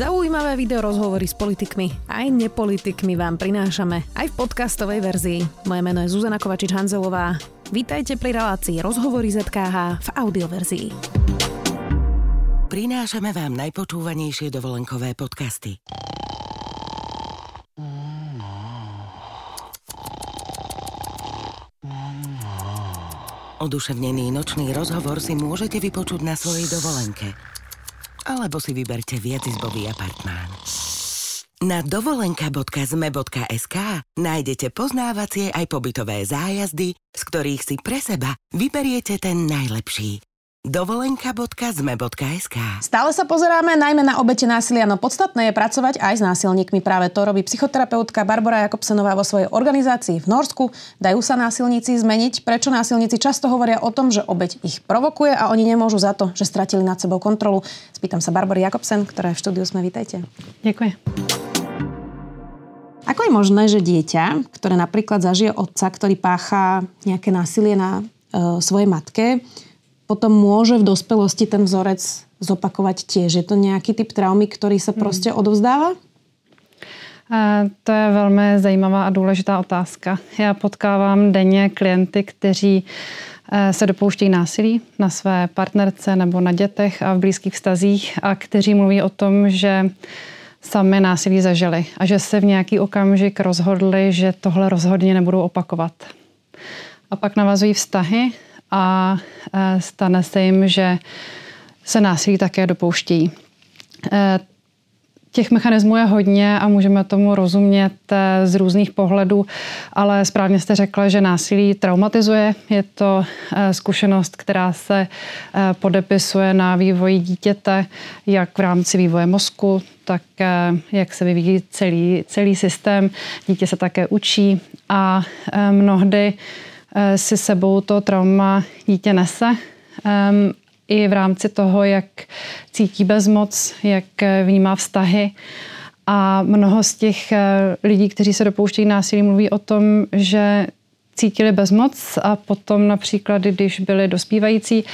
Zaujímavé video rozhovory s politikmi aj nepolitikmi vám prinášame aj v podcastovej verzii. Moje meno je Zuzana Kovačič-Hanzelová. Vítajte pri relácii Rozhovory ZKH v audioverzii. Prinášame vám najpočúvanejšie dovolenkové podcasty. Oduševnený nočný rozhovor si môžete vypočuť na svojej dovolenke. Alebo si vyberte viacizbový apartmán. Na dovolenka.zme.sk nájdete poznávacie aj pobytové zájazdy, z ktorých si pre seba vyberiete ten najlepší. Dovolenka.zme.sk Stále sa pozeráme najmä na obete násilia, no podstatné je pracovať aj s násilníkmi. Práve to robí psychoterapeutka Barbara Jakobsenová vo svojej organizácii v Norsku. Dajú sa násilníci zmeniť? Prečo násilníci často hovoria o tom, že obeť ich provokuje a oni nemôžu za to, že stratili nad sebou kontrolu? Spýtam sa Barbory Jakobsen, ktorá je v štúdiu sme. Vítajte. Ďakujem. Ako je možné, že dieťa, ktoré napríklad zažije otca, ktorý pácha nejaké násilie na e, svojej matke, potom môže v dospelosti ten vzorec zopakovať tiež? Je to nějaký typ traumy, který se prostě odovzdává? To je velmi zajímavá a důležitá otázka. Já potkávám denně klienty, kteří e, se dopouštějí násilí na své partnerce nebo na dětech a v blízkých vztazích a kteří mluví o tom, že sami násilí zažili a že se v nějaký okamžik rozhodli, že tohle rozhodně nebudou opakovat. A pak navazují vztahy a e, stane se jim, že se násilí také dopouštějí. E, těch mechanismů je hodně a můžeme tomu rozumět e, z různých pohledů, ale správně jste řekla, že násilí traumatizuje. Je to zkušenost, která se podepisuje na vývoji dítěte, jak v rámci vývoje mozku, tak jak se vyvíjí celý, celý systém. Dítě se také učí a mnohdy si sebou to trauma dítě nese. I v rámci toho, jak cítí bezmoc, jak vnímá vztahy. A mnoho z těch eh, lidí, kteří se dopouštějí násilí, mluví o tom, že cítili bezmoc a potom například, když byli dospívající,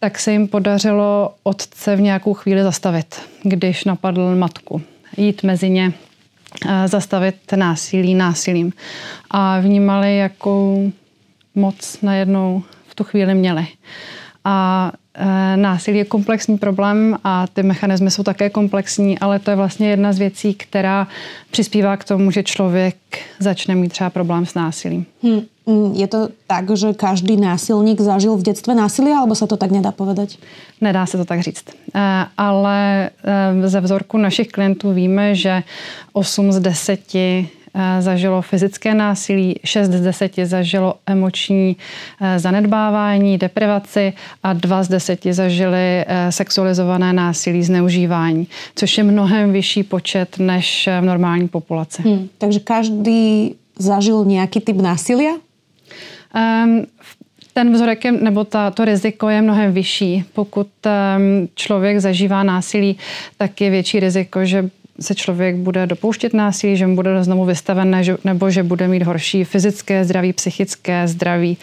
tak se jim podařilo otce v nějakou chvíli zastavit, když napadl matku. Jít mezi ně, eh, zastavit násilí násilím. A vnímali, jakou moc najednou v tu chvíli měli. A e, násilí je komplexní problém a ty mechanismy jsou také komplexní, ale to je vlastně jedna z věcí, která přispívá k tomu, že člověk začne mít třeba problém s násilím. Hmm. Je to tak, že každý násilník zažil v dětství násilí, alebo se to tak nedá povedať? Nedá se to tak říct. E, ale e, ze vzorku našich klientů víme, že 8 z 10 Eh, zažilo fyzické násilí, 6 z 10 zažilo emoční eh, zanedbávání, deprivaci a 2 z 10 zažili eh, sexualizované násilí, zneužívání, což je mnohem vyšší počet než v normální populaci. Hmm, takže každý zažil nějaký typ násilí? Um, ten vzorek je, nebo ta, to riziko je mnohem vyšší. Pokud um, člověk zažívá násilí, tak je větší riziko, že se člověk bude dopouštět násilí, že mu bude znovu vystaven, nebo že bude mít horší fyzické zdraví, psychické zdraví.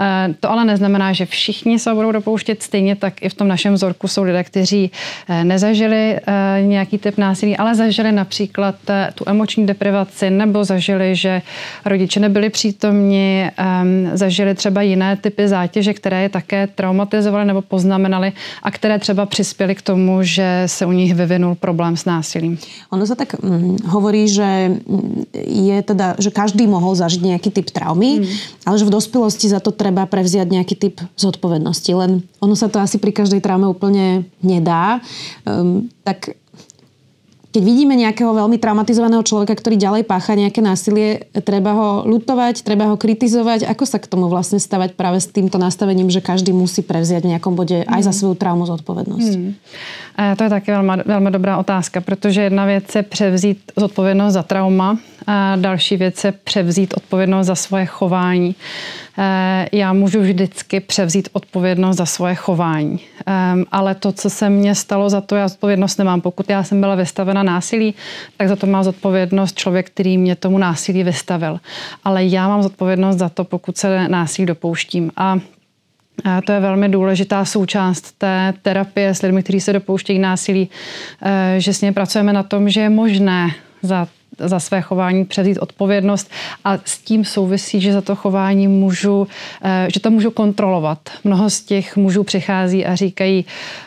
Eh, to ale neznamená, že všichni se budou dopouštět. Stejně tak i v tom našem vzorku jsou lidé, kteří eh, nezažili eh, nějaký typ násilí, ale zažili například tu emoční deprivaci nebo zažili, že rodiče nebyli přítomni, ehm, zažili třeba jiné typy zátěže, které je také traumatizovaly nebo poznamenaly a které třeba přispěly k tomu, že se u nich vyvinul problém s násilím. Ono sa tak hm, hovorí, že mm, je teda, že každý mohol zažiť nejaký typ traumy, mm. ale že v dospelosti za to treba prevziať nejaký typ zodpovednosti. Len ono sa to asi pri každej traume úplne nedá. Um, tak keď vidíme nejakého veľmi traumatizovaného človeka, ktorý ďalej pácha nejaké násilie, treba ho lutovať, treba ho kritizovať. Ako sa k tomu vlastne stavať práve s týmto nastavením, že každý musí prevziať v nejakom bode aj za hmm. svoju traumu zodpovednosť? Hmm. A to je taky velmi, velmi dobrá otázka, protože jedna věc je převzít zodpovědnost za trauma, a další věc je převzít odpovědnost za svoje chování. Eh, já můžu vždycky převzít odpovědnost za svoje chování. Ehm, ale to, co se mně stalo, za to já odpovědnost nemám. Pokud já jsem byla vystavena násilí, tak za to má zodpovědnost člověk, který mě tomu násilí vystavil. Ale já mám zodpovědnost za to, pokud se násilí dopouštím. A A to je velmi důležitá součást té terapie s lidmi, kteří se dopouštějí násilí, že s ním pracujeme na tom, že je možné za za své chování převzít odpovědnost a s tím souvisí, že za to chování můžu, eh, že to můžu kontrolovat. Mnoho z těch mužů přichází a říkají,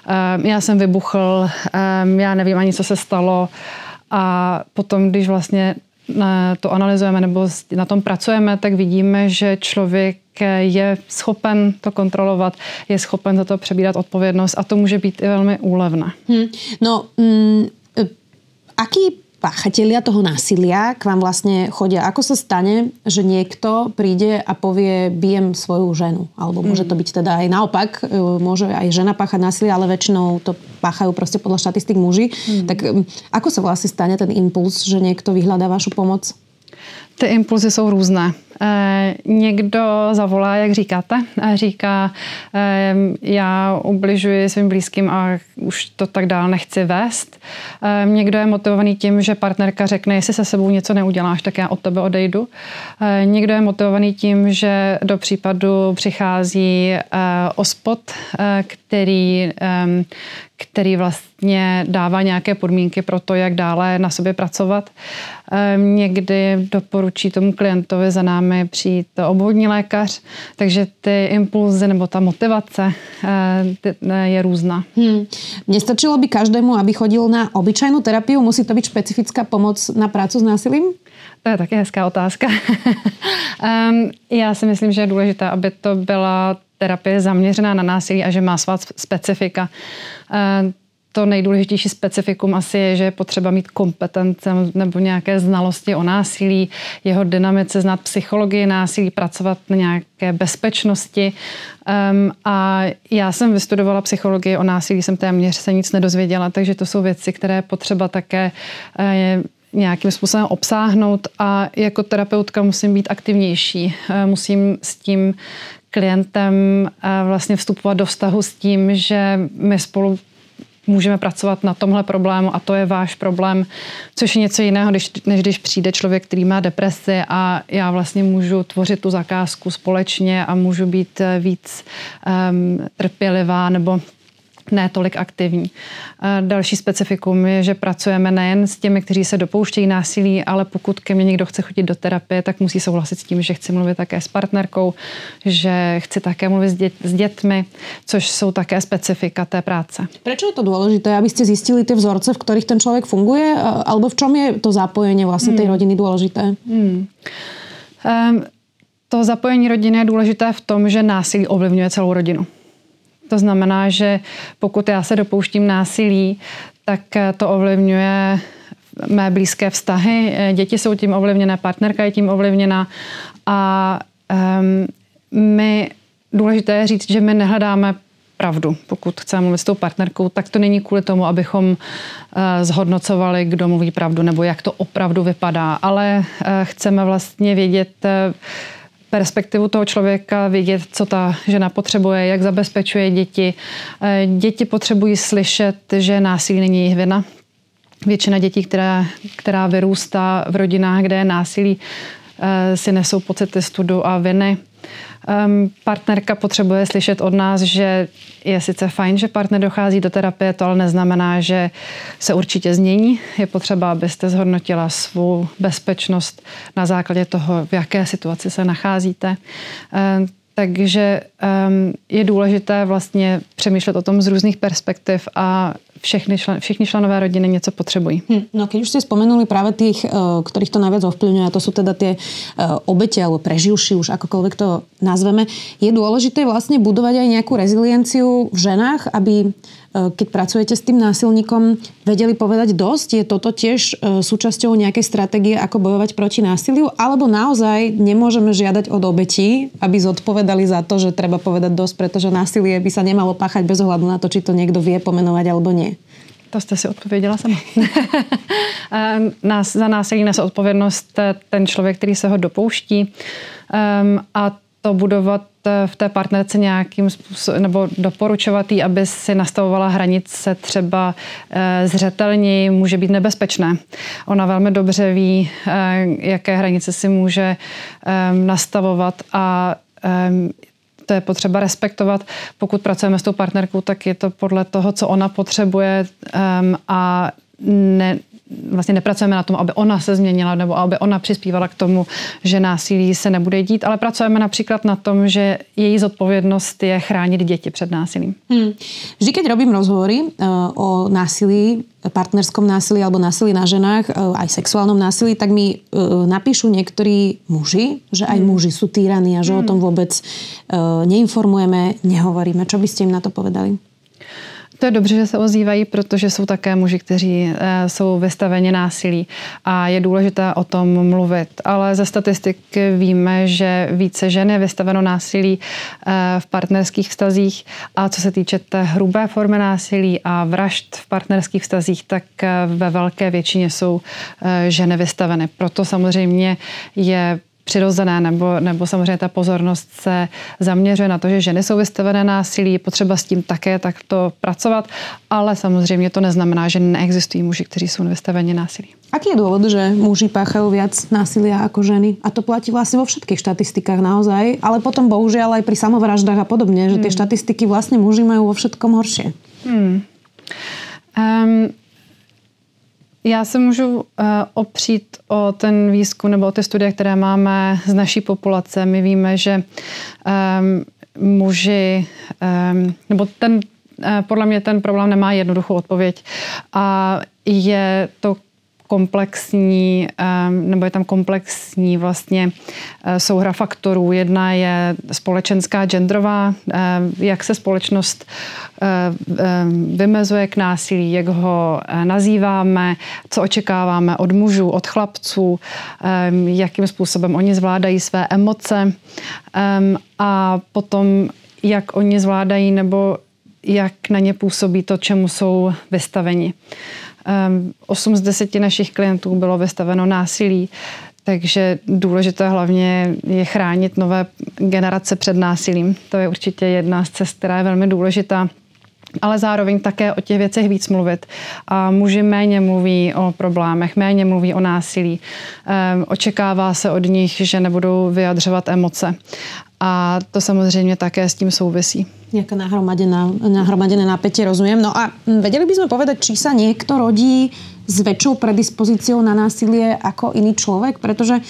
eh, já jsem vybuchl, eh, já nevím ani, co se stalo a potom, když vlastně to analyzujeme nebo na tom pracujeme, tak vidíme, že člověk je schopen to kontrolovat, je schopen za to přebírat odpovědnost a to může být i velmi úlevné. Hmm. No, mm, aký páchatelia toho násilia k vám vlastne chodia. Ako sa stane, že niekto príde a povie, bijem svoju ženu? Alebo môže to mm. byť teda aj naopak, e, môže aj žena páchať násilie, ale väčšinou to páchajú proste podľa štatistik muži. Mm. Tak ako sa vlastne stane ten impuls, že niekto vyhľadá vašu pomoc? Ty impulzy jsou různé. Eh, někdo zavolá, jak říkáte, a říká, eh, já ubližuji svým blízkým a už to tak dál nechci vést. Eh, někdo je motivovaný tím, že partnerka řekne, jestli se sebou něco neuděláš, tak já od tebe odejdu. Někdo je motivovaný tím, že do případu přichází ospod, který, který vlastně dává nějaké podmínky pro to, jak dále na sobě pracovat. Někdy doporučí tomu klientovi za námi mi přijít obvodní lékař, takže ty impulzy nebo ta motivace eh, eh, je různá. Hmm. Nestačilo by každému, aby chodil na obyčejnou terapii? Musí to být specifická pomoc na práci s násilím? To je také hezká otázka. um, já si myslím, že je důležité, aby to byla terapie zaměřená na násilí a že má svá specifika. To nejdůležitější specifikum asi je, že je potřeba mít kompetence nebo nějaké znalosti o násilí, jeho dynamice, znát psychologii násilí, pracovat na nějaké bezpečnosti. Um, a já jsem vystudovala psychologii o násilí, jsem téměř se nic nedozvěděla, takže to jsou věci, které je potřeba také uh, nějakým způsobem obsáhnout a jako terapeutka musím být aktivnější. Uh, musím s tím klientem uh, vlastně vstupovat do vztahu s tím, že my spolu můžeme pracovat na tomhle problému a to je váš problém, což je něco jiného, když, než když přijde člověk, který má depresi a já vlastně můžu tvořit tu zakázku společně a můžu být víc um, trpělivá nebo ne tolik aktivní. Další specifikum je, že pracujeme nejen s těmi, kteří se dopouštějí násilí, ale pokud ke mně někdo chce chodit do terapie, tak musí souhlasit s tím, že chci mluvit také s partnerkou, že chci také mluvit s, dět, s dětmi, což jsou také specifika té práce. Proč je to důležité, abyste zjistili ty vzorce, v kterých ten člověk funguje, alebo v čem je to zapojení vlastně té hmm. rodiny důležité? Hmm. Um, to zapojení rodiny je důležité v tom, že násilí ovlivňuje celou rodinu. To znamená, že pokud já se dopouštím násilí, tak to ovlivňuje mé blízké vztahy. Děti jsou tím ovlivněné, partnerka je tím ovlivněna a um, my, důležité je říct, že my nehledáme pravdu. Pokud chceme mluvit s tou partnerkou, tak to není kvůli tomu, abychom uh, zhodnocovali, kdo mluví pravdu nebo jak to opravdu vypadá, ale uh, chceme vlastně vědět, uh, perspektivu toho člověka, vidět, co ta žena potřebuje, jak zabezpečuje děti. Eh, děti potřebují slyšet, že násilí není jejich vina. Většina dětí, která, která vyrůstá v rodinách, kde je násilí, eh, si nesou pocity studu a viny. Um, partnerka potřebuje slyšet od nás, že je sice fajn, že partner dochází do terapie, to ale neznamená, že se určitě změní. Je potřeba, abyste zhodnotila svou bezpečnost na základě toho, v jaké situaci se nacházíte. Um, takže um, je důležité vlastně přemýšlet o tom z různých perspektiv a všechny, člen, všichni členové rodiny něco potřebují. Hm, no keď už ste spomenuli práve tých, eh, ktorých to najviac ovplyvňuje, to sú teda tie eh, obete alebo preživší, už akokoľvek to nazveme, je dôležité vlastne budovať aj nejakú rezilienciu v ženách, aby Eh, keď pracujete s tým násilníkom, vedeli povedať dosť? Je toto tiež súčasťou nejakej stratégie, ako bojovať proti násiliu? Alebo naozaj nemôžeme žiadať od obetí, aby zodpovedali za to, že treba povedať dosť, pretože násilie by sa nemalo páchať bez ohľadu na to, či to niekto vie pomenovať alebo nie? To jste si odpověděla sama. Nás, za násilí nese odpovědnost ten člověk, který se ho dopouští. Um, a to budovat eh, v té partnerce nějakým způsobem, nebo doporučovat jí, aby si nastavovala hranice třeba e, zřetelněji, může být nebezpečné. Ona velmi dobře ví, jaké hranice si může e, nastavovat a to je potřeba respektovat. Pokud pracujeme s tou partnerkou, tak je to podle toho, co ona potřebuje um, a ne, vlastně nepracujeme na tom, aby ona se změnila nebo aby ona přispívala k tomu, že násilí se nebude dít, ale pracujeme například na tom, že její zodpovědnost je chránit děti před násilím. Hmm. Vždy, keď robím rozhovory uh, o násilí, partnerskom násilí alebo násilí na ženách, uh, aj sexuálnom násilí, tak mi uh, napíšu niektorí muži, že aj hmm. muži sú týraní a že hmm. o tom vôbec neinformujeme, nehovoríme. Čo by ste im na to povedali? To je dobře, že se ozývají, protože jsou také muži, kteří eh, jsou vystaveni násilí a je důležité o tom mluvit. Ale ze statistik víme, že více žen je vystaveno násilí eh, v partnerských vztazích a co se týče té hrubé formy násilí a vražd v partnerských vztazích, tak eh, ve velké většině jsou ženy vystaveny. Proto samozřejmě je přirozené, nebo, nebo samozřejmě ta pozornost se zaměřuje na to, že ženy jsou vystavené násilí, je potřeba s tím také takto pracovat, ale samozřejmě to neznamená, že neexistují muži, kteří jsou vystaveni násilí. Aký je důvod, že muži páchají víc násilia jako ženy? A to platí vlastně vo všetkých štatistikách naozaj, ale potom bohužel aj pri samovraždách a podobně, že ty hmm. štatistiky vlastně muži mají vo všetkom horšie. Hmm. Um, já se můžu uh, opřít o ten výzkum nebo o ty studie, které máme z naší populace. My víme, že um, muži, um, nebo ten, uh, podle mě ten problém nemá jednoduchou odpověď a je to komplexní, nebo je tam komplexní vlastně eh, souhra faktorů. Jedna je společenská, genderová, jak se společnost eh, vymezuje k násilí, jak ho eh, nazýváme, co očekáváme od mužů, od chlapců, jakým způsobem oni zvládají své emoce a potom jak oni zvládají nebo jak na ně působí to, čemu jsou vystaveni. 8 z 10 našich klientů bylo vystaveno násilí, takže důležité hlavně je chránit nové generace před násilím. To je určitě jedna z cest, která je velmi důležitá ale zároveň také o těch věcech víc mluvit. A muži méně mluví o problémech, méně mluví o násilí. Očekává se od nich, že nebudou vyjadřovat emoce. A to samozřejmě také s tím souvisí. Nejaká nahromadené napätie, rozumiem. No a vedeli by sme povedať, či sa niekto rodí s väčšou predispozíciou na násilie ako iný človek? Pretože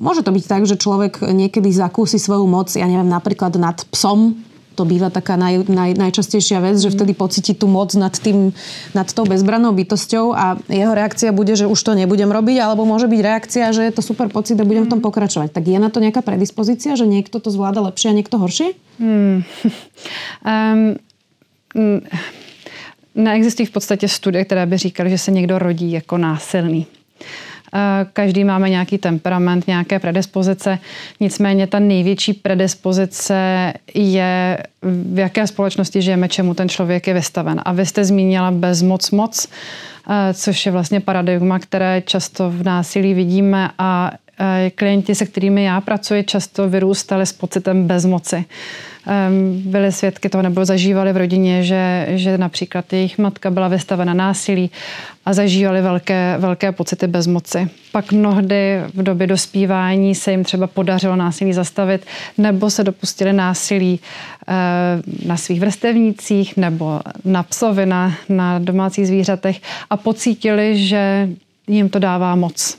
môže to byť tak, že človek niekedy zakúsi svoju moc, ja neviem, napríklad nad psom, to býva taká naj, naj, najčastejšia vec, že vtedy pocíti tú moc nad, tým, nad tou bezbranou bytosťou a jeho reakcia bude, že už to nebudem robiť, alebo môže byť reakcia, že je to super pocit a budem v tom mm. pokračovať. Tak je na to nejaká predispozícia, že niekto to zvláda lepšie a niekto horšie? Hmm. Um, neexistují v podstatě studie, které by říkaly, že se někdo rodí jako násilný. Každý máme nějaký temperament, nějaké predispozice. Nicméně ta největší predispozice je, v jaké společnosti žijeme, čemu ten člověk je vystaven. A vy jste zmínila bezmoc moc, eh, což je vlastně paradigma, které často v násilí vidíme a eh, klienti, se kterými já pracuji, často vyrůstali s pocitem bezmoci byli svědky toho nebo zažívali v rodině, že, že například jejich matka byla vystavena násilí a zažívali velké, velké pocity bezmoci. Pak mnohdy v době dospívání se jim třeba podařilo násilí zastavit nebo se dopustili násilí eh, na svých vrstevnících nebo na psovi, na, na domácích zvířatech a pocítili, že jim to dává moc.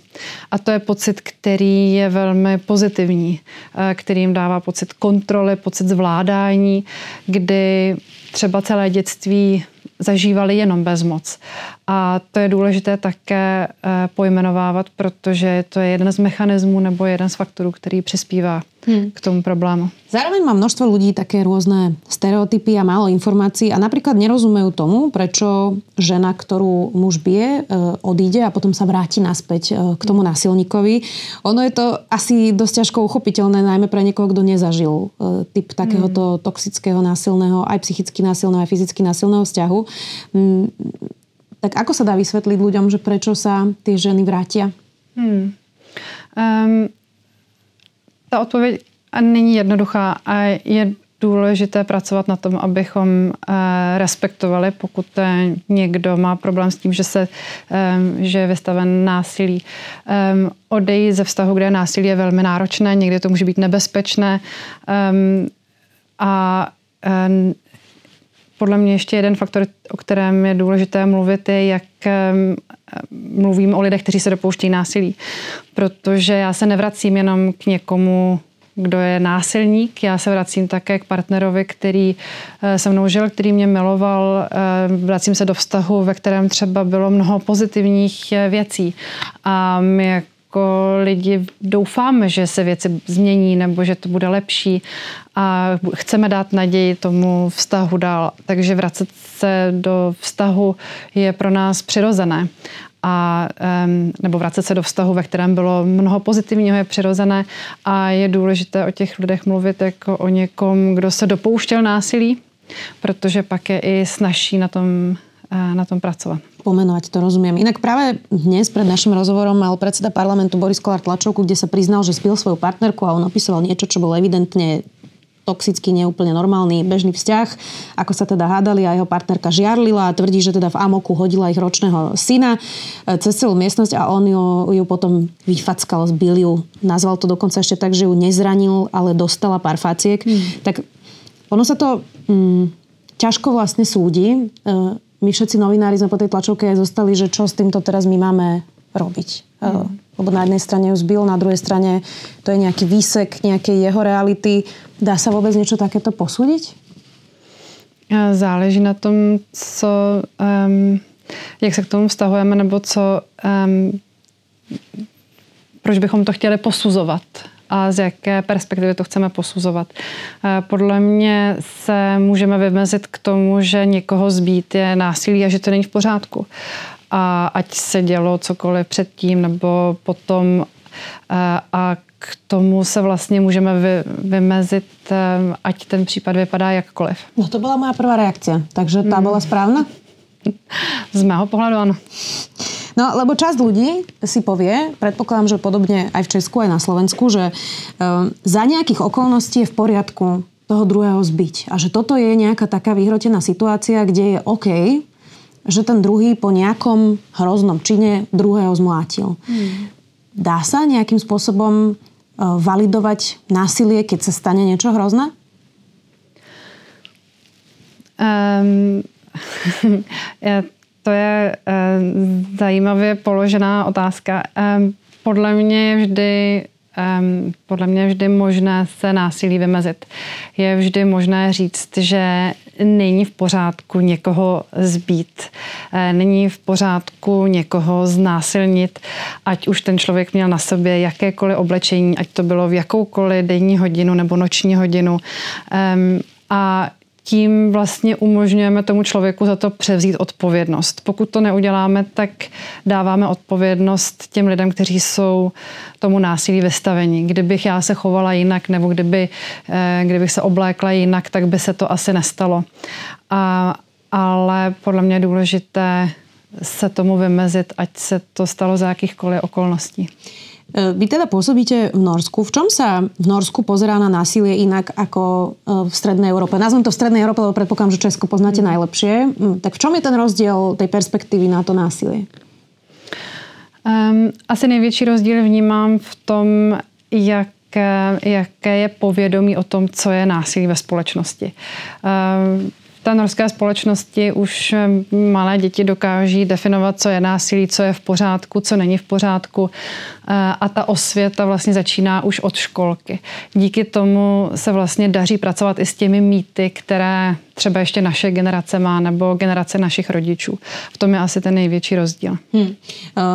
A to je pocit, který je velmi pozitivní, eh, který jim dává pocit kontroly, pocit zvládání, kdy třeba celé dětství zažívali jenom bezmoc. A to je důležité také eh, pojmenovávat, protože to je jeden z mechanismů nebo jeden z faktorů, který přispívá hmm. k tomu problému. Zároveň má množstvo ľudí také rôzne stereotypy a málo informácií a napríklad nerozumejú tomu, prečo žena, ktorú muž bije, eh, odíde a potom sa vráti naspäť eh, k tomu násilníkovi. Ono je to asi dosť ťažko uchopiteľné, najmä pre niekoho, kto nezažil typ takéhoto hmm. toxického násilného, aj psychicky násilného, aj fyzicky násilného vzťahu. Tak ako sa dá vysvetliť ľuďom, že prečo sa tie ženy vrátia? Hmm. Um, ta odpověď není jednoduchá a je důležité pracovat na tom, abychom uh, respektovali, pokud uh, někdo má problém s tím, že, se, um, že je vystaven násilí. Um, odejít ze vztahu, kde násilí je velmi náročné, někdy to může být nebezpečné. A podle mě ještě jeden faktor, o kterém je důležité mluvit, je, jak mluvím o lidech, kteří se dopouští násilí. Protože já se nevracím jenom k někomu, kdo je násilník. Já se vracím také k partnerovi, který eh, se mnou žil, který mě miloval. Eh, vracím se do vztahu, ve kterém třeba bylo mnoho pozitivních eh, věcí. A my jako lidi doufáme, že se věci změní nebo že to bude lepší a chceme dát naději tomu vztahu dál. Takže vracet se do vztahu je pro nás přirozené a, nebo vracet se do vztahu, ve kterém bylo mnoho pozitivního, je přirozené a je důležité o těch lidech mluvit jako o někom, kdo se dopouštěl násilí, protože pak je i snažší na tom, na tom pracovat. Pomenovať to rozumiem. Inak práve dnes pred našim rozhovorom mal predseda parlamentu Boris Kolár tlačovku, kde sa priznal, že spil svoju partnerku a on opisoval niečo, čo bolo evidentne toxický, neúplne normálny bežný vzťah, ako sa teda hádali a jeho partnerka žiarlila a tvrdí, že teda v Amoku hodila ich ročného syna e, cez celú miestnosť a on ju, ju potom vyfackal, zbil ju. Nazval to dokonca ešte tak, že ju nezranil, ale dostala pár faciek. Mm. Tak ono sa to mm, ťažko vlastne súdi. E, my všetci novinári sme po tej tlačovke aj zostali, že čo s týmto teraz my máme robiť. Mm. Lebo na jednej strane ju zbil, na druhej strane to je nejaký výsek nejakej jeho reality. Dá sa vôbec niečo takéto posúdiť? Záleží na tom, co, um, jak se k tomu vztahujeme, nebo co, um, proč bychom to chtěli posuzovat a z jaké perspektivy to chceme posuzovat. Podle mě se můžeme vymezit k tomu, že někoho zbít je násilí a že to není v pořádku a ať se dělo cokoliv předtím nebo potom a k tomu se vlastně můžeme vy, vymezit, ať ten případ vypadá jakkoliv. No to byla moja prvá reakce, takže ta hmm. byla správna? Z mého pohľadu áno. No, lebo časť ľudí si povie, predpokladám, že podobne aj v Česku, aj na Slovensku, že um, za nejakých okolností je v poriadku toho druhého zbyť. A že toto je nejaká taká vyhrotená situácia, kde je OK, že ten druhý po nejakom hroznom čine druhého zmlátil. Hmm. Dá sa nejakým spôsobom e, validovať násilie, keď sa stane niečo hrozné? Um, to je uh, zajímavě položená otázka. Um, podle mě je vždy um, podle mě je vždy možné se násilí vymezit. Je vždy možné říct, že není v pořádku někoho zbít, eh, není v pořádku někoho znásilnit, ať už ten člověk měl na sobě jakékoliv oblečení, ať to bylo v jakoukoliv denní hodinu nebo noční hodinu. Um, a tím vlastně umožňujeme tomu člověku za to převzít odpovědnost. Pokud to neuděláme, tak dáváme odpovědnost těm lidem, kteří jsou tomu násilí vystavení. Kdybych já se chovala jinak nebo kdyby, eh, kdybych se oblékla jinak, tak by se to asi nestalo. A, ale podle mě je důležité se tomu vymezit, ať se to stalo za jakýchkoliv okolností. E, vy teda pôsobíte v Norsku. V čom sa v Norsku pozerá na násilie inak ako e, v Strednej Európe? Nazvem to v Strednej Európe, lebo predpokladám, že Česko poznáte mm. najlepšie. Mm, tak v čom je ten rozdiel tej perspektívy na to násilie? Um, asi největší rozdíl vnímám v tom, jak jaké je povědomí o tom, co je násilí ve společnosti. Um, té norské společnosti už eh, malé děti dokáží definovat, co je násilí, co je v pořádku, co není v pořádku. Eh, a ta osvěta vlastně začíná už od školky. Díky tomu se vlastně daří pracovat i s těmi mýty, které třeba ještě naše generace má, nebo generace našich rodičů. V tom je asi ten největší rozdíl. Hmm.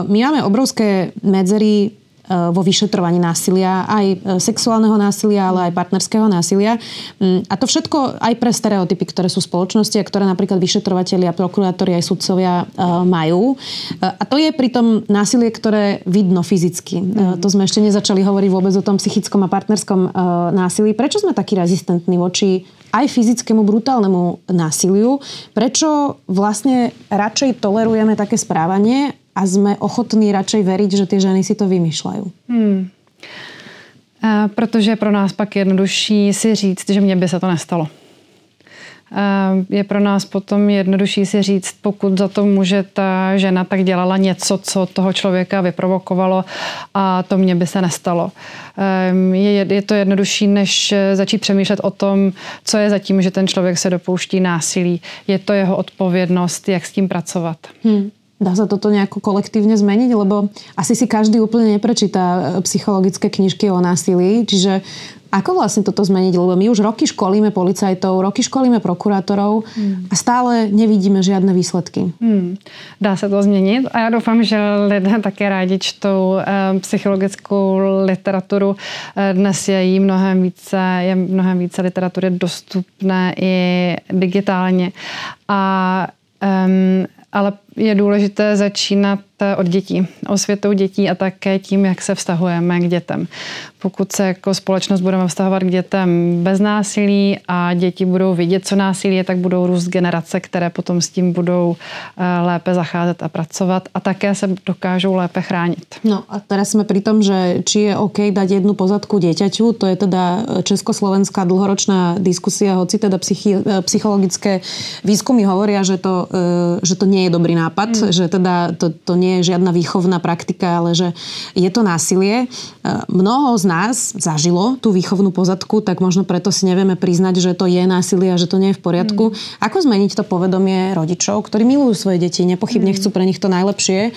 My máme obrovské medzery vo vyšetrovaní násilia, aj eh, sexuálneho násilia, ale aj partnerského násilia. Mm, a to všetko aj pre stereotypy, ktoré sú v spoločnosti a ktoré napríklad vyšetrovateľi, prokurátori aj sudcovia eh, majú. A to je pritom násilie, ktoré vidno fyzicky. Mm. To sme ešte nezačali hovoriť vôbec o tom psychickom a partnerskom násilí. Prečo sme takí rezistentní voči aj fyzickému brutálnemu násiliu? Prečo vlastne radšej tolerujeme také správanie a sme ochotní radšej veriť, že ty ženy si to vymýšľajú. Hmm. A protože je pro nás pak jednodušší si říct, že mně by se to nestalo. je pro nás potom jednodušší si říct, pokud za to může ta žena, tak dělala něco, co toho člověka vyprovokovalo a to mně by se nestalo. Ehm, je, je to jednodušší, než začít přemýšlet o tom, co je zatím, že ten člověk se dopouští násilí. Je to jeho odpovědnost, jak s tím pracovat. Hmm. Dá sa toto nejako kolektívne zmeniť? Lebo asi si každý úplne neprečíta e, psychologické knižky o násilí. Čiže ako vlastne toto zmeniť? Lebo my už roky školíme policajtov, roky školíme prokurátorov hmm. a stále nevidíme žiadne výsledky. Hmm. Dá se to změnit a já doufám, že lidé také rádi čtou e, psychologickou literaturu. E, dnes je jí mnohem více, je mnohem více literatury dostupné i digitálně. A um, ale je důležité začínat od dětí, osvětou dětí a také tím, jak se vztahujeme k dětem. Pokud se jako společnost budeme vztahovat k dětem bez násilí a děti budou vidět, co násilí je, tak budou růst generace, které potom s tím budou eh, lépe zacházet a pracovat a také se dokážou lépe chránit. No a teraz jsme pri tom, že či je OK dať jednu pozadku dieťaťu, to je teda československá dlhoročná diskusia, hoci teda psychi, eh, psychologické výskumy hovoria, že to, eh, že to nie je dobrý nápad, mm. že teda to, to nie je žiadna výchovná praktika, ale že je to násilie. E, mnoho z nás zažilo tú výchovnú pozadku, tak možno preto si nevieme priznať, že to je násilie a že to nie je v poriadku. Mm. Ako zmeniť to povedomie rodičov, ktorí milujú svoje deti, nepochybne mm. chcú pre nich to najlepšie, e,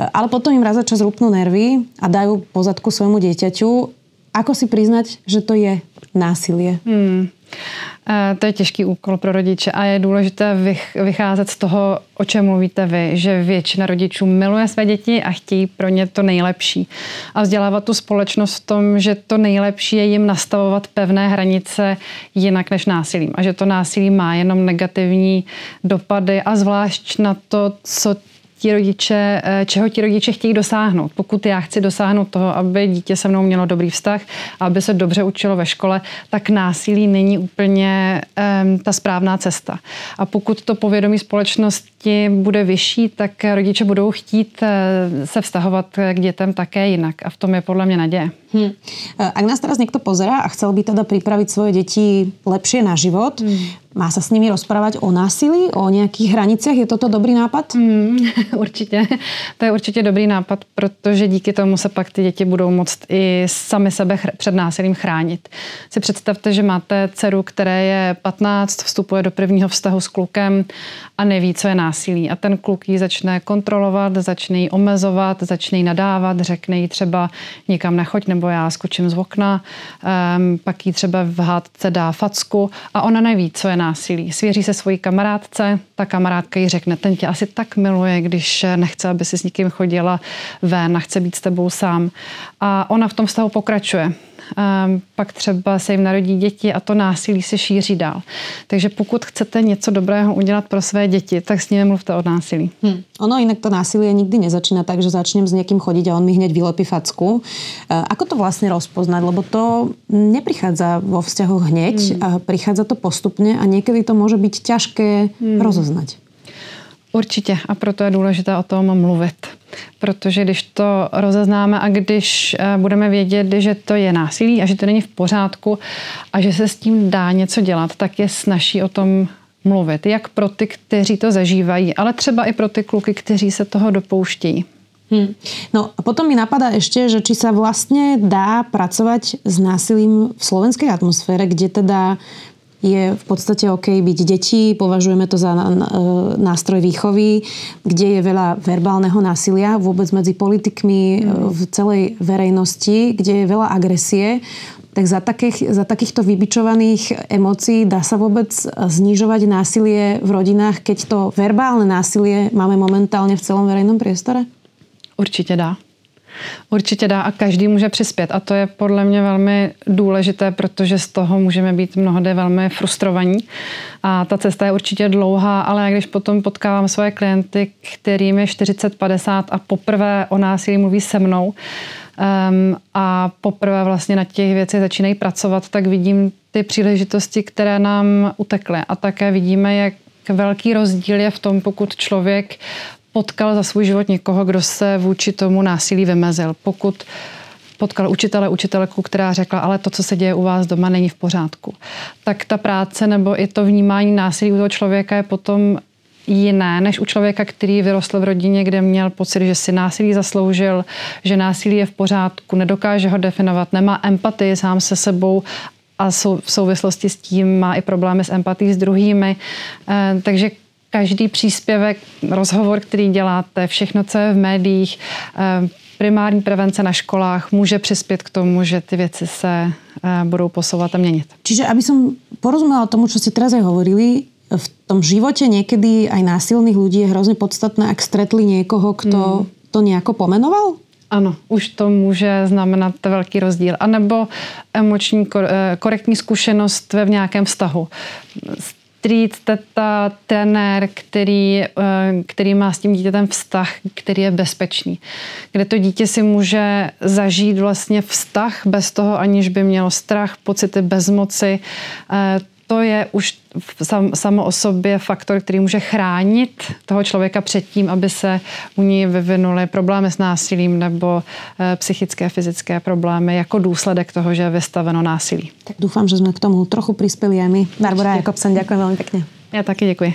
ale potom im raz za čas rúpnú nervy a dajú pozadku svojmu dieťaťu. Ako si priznať, že to je násilie? Mm. To je těžký úkol pro rodiče a je důležité vycházet z toho, o čem mluvíte vy, že většina rodičů miluje své děti a chtějí pro ně to nejlepší. A vzdělávat tu společnost v tom, že to nejlepší je jim nastavovat pevné hranice jinak než násilím a že to násilí má jenom negativní dopady a zvlášť na to, co ti rodiče, eh, čeho ti rodiče chtějí dosáhnout. Pokud já chci dosáhnout toho, aby dítě se mnou mělo dobrý vztah, aby se dobře učilo ve škole, tak násilí není úplně um, ta správná cesta. A pokud to povědomí společnosti bude vyšší, tak rodiče budou chtít uh, se vztahovat k dětem také jinak. A v tom je podle mě naděje. Hmm. Ak nás teraz niekto pozera a chcel by teda pripraviť svoje deti lepšie na život, hmm. Má se s nimi rozprávat o násilí, o nějakých hranicích? Je toto dobrý nápad? Mm, určitě. To je určitě dobrý nápad, protože díky tomu se pak ty děti budou moct i sami sebe před násilím chránit. Si představte, že máte dceru, které je 15, vstupuje do prvního vztahu s klukem a neví, co je násilí. A ten kluk ji začne kontrolovat, začne ji omezovat, začne ji nadávat, řekne jí třeba nikam nechoď nebo já skočím z okna, um, pak jí třeba v hádce dá facku a ona neví, co je násilí. Svěří se svojí kamarádce, ta kamarádka jí řekne, ten tě asi tak miluje, když nechce, aby si s někým chodila ven a chce být s tebou sám. A ona v tom vztahu pokračuje. Um, pak třeba se jim narodí děti a to násilí se šíří dál. Takže pokud chcete něco dobrého udělat pro své děti, tak s nimi mluvte o násilí. Hmm. Ono jinak to násilí nikdy nezačíná tak, že začnem s někým chodit a on mi hned vylepí facku. Uh, ako to vlastně rozpoznat? Lebo to neprichádza vo vzťahu hneď, hmm. a prichádza to postupně a někdy to může být těžké hmm. rozoznat. Určitě a proto je důležité o tom mluvit. Protože když to rozeznáme a když eh, budeme vědět, že to je násilí a že to není v pořádku a že se s tím dá něco dělat, tak je snaží o tom mluvit. Jak pro ty, kteří to zažívají, ale třeba i pro ty kluky, kteří se toho dopouštějí. Hmm. No a potom mi napadá ešte, že či sa vlastne dá pracovať s násilím v slovenskej atmosfére, kde teda je v podstate OK byť deti, považujeme to za nástroj výchovy, kde je veľa verbálneho násilia vôbec medzi politikmi mm. v celej verejnosti, kde je veľa agresie. Tak za, takých, za takýchto vybičovaných emócií dá sa vôbec znižovať násilie v rodinách, keď to verbálne násilie máme momentálne v celom verejnom priestore? Určitě dá. Určitě dá a každý může přispět a to je podle mě velmi důležité, protože z toho můžeme být mnohdy velmi frustrovaní. A ta cesta je určitě dlouhá, ale když potom potkávám svoje klienty, kterým je 40-50 a poprvé o násilí mluví se mnou um, a poprvé vlastně na těch věcech začínají pracovat, tak vidím ty příležitosti, které nám utekly. A také vidíme, jak velký rozdíl je v tom, pokud člověk potkal za svůj život někoho, kdo se vůči tomu násilí vymezil. Pokud potkal učitele, učitelku, která řekla, ale to, co se děje u vás doma, není v pořádku. Tak ta práce nebo i to vnímání násilí u toho člověka je potom jiné než u člověka, který vyrostl v rodině, kde měl pocit, že si násilí zasloužil, že násilí je v pořádku, nedokáže ho definovat, nemá empatii sám se sebou a v souvislosti s tím má i problémy s empatí s druhými. Eh, takže každý příspěvek, rozhovor, který děláte, všechno, co je v médiích, eh, primární prevence na školách může přispět k tomu, že ty věci se eh, budou posouvat a měnit. Čiže aby som porozumela tomu, čo ste teraz aj hovorili, v tom živote niekedy aj násilných ľudí je hrozně podstatné, ak stretli niekoho, kto hmm. to nejako pomenoval? Ano, už to může znamenat velký rozdíl. A nebo emoční eh, korektní zkušenost ve nějakém vztahu strýc, teta, trenér, který, eh, který má s tím dítětem vztah, který je bezpečný. Kde to dítě si může zažít vlastně vztah bez toho, aniž by mělo strach, pocity bezmoci. Eh, to je už sam, samo o sobě faktor, který může chránit toho člověka před tím, aby se u ní vyvinuly problémy s násilím nebo e, psychické, fyzické problémy jako důsledek toho, že je vystaveno násilí. Tak doufám, že jsme k tomu trochu přispěli a my. Barbara Jakobsen, děkuji velmi pěkně. Já taky děkuji.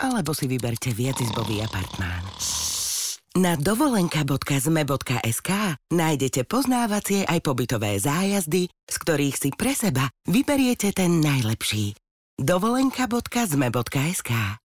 alebo si vyberte viacizbový apartmán. Na dovolenka.zme.sk nájdete poznávacie aj pobytové zájazdy, z ktorých si pre seba vyberiete ten najlepší. dovolenka.zme.sk